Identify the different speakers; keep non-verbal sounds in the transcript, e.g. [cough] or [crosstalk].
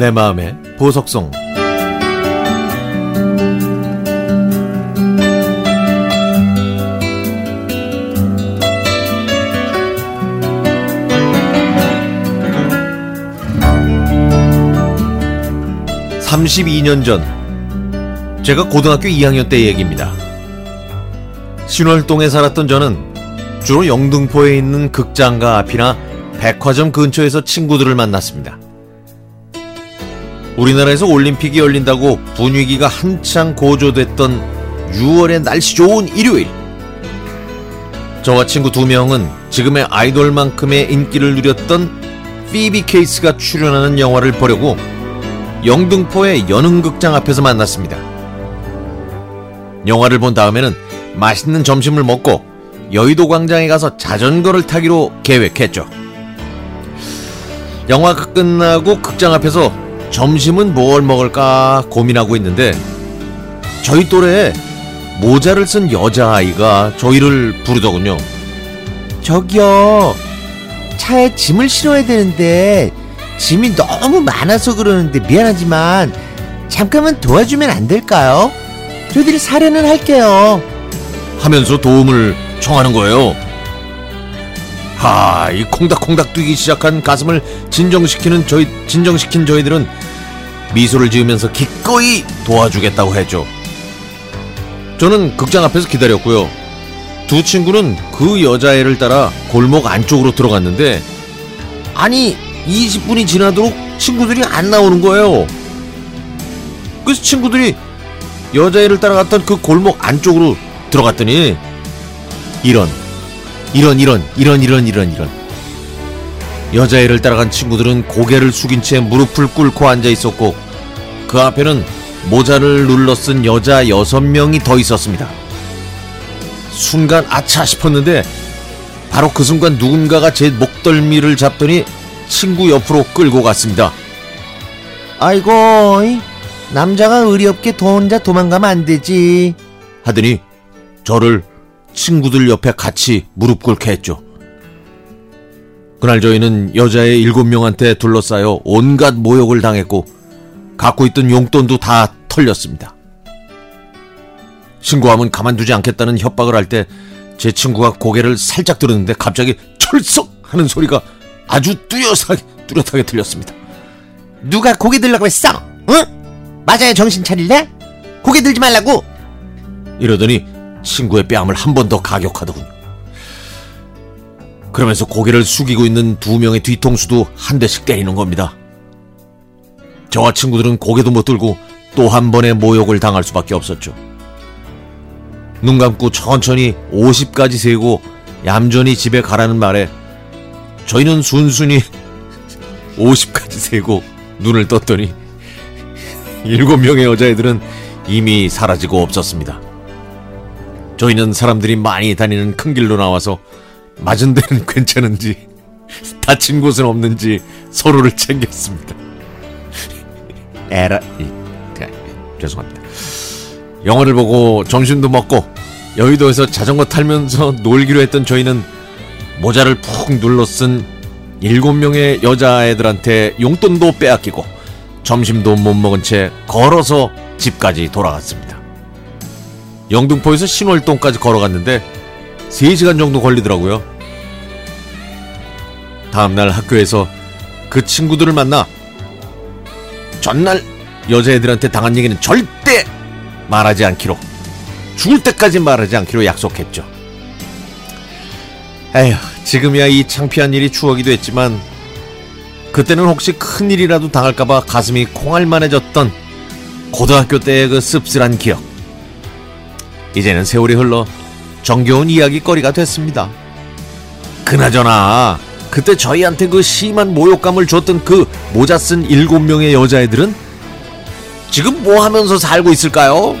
Speaker 1: 내 마음의 보석성 (32년) 전 제가 고등학교 2학년 때 얘기입니다 신월동에 살았던 저는 주로 영등포에 있는 극장가 앞이나 백화점 근처에서 친구들을 만났습니다. 우리나라에서 올림픽이 열린다고 분위기가 한창 고조됐던 6월의 날씨 좋은 일요일. 저와 친구 두 명은 지금의 아이돌만큼의 인기를 누렸던 피비 케이스가 출연하는 영화를 보려고 영등포의 연흥극장 앞에서 만났습니다. 영화를 본 다음에는 맛있는 점심을 먹고 여의도 광장에 가서 자전거를 타기로 계획했죠. 영화가 끝나고 극장 앞에서 점심은 뭘 먹을까 고민하고 있는데 저희 또래에 모자를 쓴 여자아이가 저희를 부르더군요.
Speaker 2: 저기요. 차에 짐을 실어야 되는데 짐이 너무 많아서 그러는데 미안하지만 잠깐만 도와주면 안 될까요? 저희들이 사례는 할게요.
Speaker 1: 하면서 도움을 청하는 거예요. 하, 이 콩닥콩닥 뛰기 시작한 가슴을 진정시키는 저희 진정시킨 저희들은 미소를 지으면서 기꺼이 도와주겠다고 했죠. 저는 극장 앞에서 기다렸고요. 두 친구는 그 여자애를 따라 골목 안쪽으로 들어갔는데 아니 20분이 지나도록 친구들이 안 나오는 거예요. 그래서 친구들이 여자애를 따라갔던 그 골목 안쪽으로 들어갔더니 이런 이런 이런 이런 이런 이런 이런 여자애를 따라간 친구들은 고개를 숙인 채 무릎을 꿇고 앉아 있었고 그 앞에는 모자를 눌러 쓴 여자 여섯 명이 더 있었습니다. 순간 아차 싶었는데 바로 그 순간 누군가가 제 목덜미를 잡더니 친구 옆으로 끌고 갔습니다.
Speaker 2: 아이고, 남자가 의리 없게 혼자 도망가면 안 되지.
Speaker 1: 하더니 저를 친구들 옆에 같이 무릎 꿇게 했죠. 그날 저희는 여자의 일곱 명한테 둘러싸여 온갖 모욕을 당했고 갖고 있던 용돈도 다 털렸습니다. 신고하면 가만두지 않겠다는 협박을 할 때 제 친구가 고개를 살짝 들었는데 갑자기 철썩 하는 소리가 아주 뚜렷하게, 뚜렷하게 들렸습니다.
Speaker 2: 누가 고개 들라고 했어? 응? 맞아요, 정신 차릴래? 고개 들지 말라고!
Speaker 1: 이러더니 친구의 뺨을 한 번 더 가격하더군요. 그러면서 고개를 숙이고 있는 두 명의 뒤통수도 한 대씩 때리는 겁니다. 저와 친구들은 고개도 못 들고 또 한 번의 모욕을 당할 수밖에 없었죠. 눈 감고 천천히 50까지 세고 얌전히 집에 가라는 말에 저희는 순순히 [laughs] 50까지 세고 눈을 떴더니 일곱 명의 여자애들은 이미 사라지고 없었습니다. 저희는 사람들이 많이 다니는 큰 길로 나와서 맞은 데는 [laughs] 괜찮은지 다친 곳은 없는지 서로를 챙겼습니다. [laughs] 에라, 이, 네, 죄송합니다. 영화를 보고 점심도 먹고 여의도에서 자전거 탈면서 놀기로 했던 저희는 모자를 푹 눌러 쓴 일곱 명의 여자애들한테 용돈도 빼앗기고 점심도 못 먹은 채 걸어서 집까지 돌아갔습니다. 영등포에서 신월동까지 걸어갔는데 3시간 정도 걸리더라고요. 다음날 학교에서 그 친구들을 만나 전날 여자애들한테 당한 얘기는 절대 말하지 않기로 죽을 때까지 말하지 않기로 약속했죠. 에휴, 지금이야 이 창피한 일이 추억이 됐지만 그때는 혹시 큰 일이라도 당할까봐 가슴이 콩알만해졌던 고등학교 때의 그 씁쓸한 기억. 이제는 세월이 흘러 정겨운 이야기거리가 됐습니다. 그나저나 그때 저희한테 그 심한 모욕감을 줬던 그 모자 쓴 일곱 명의 여자애들은 지금 뭐 하면서 살고 있을까요?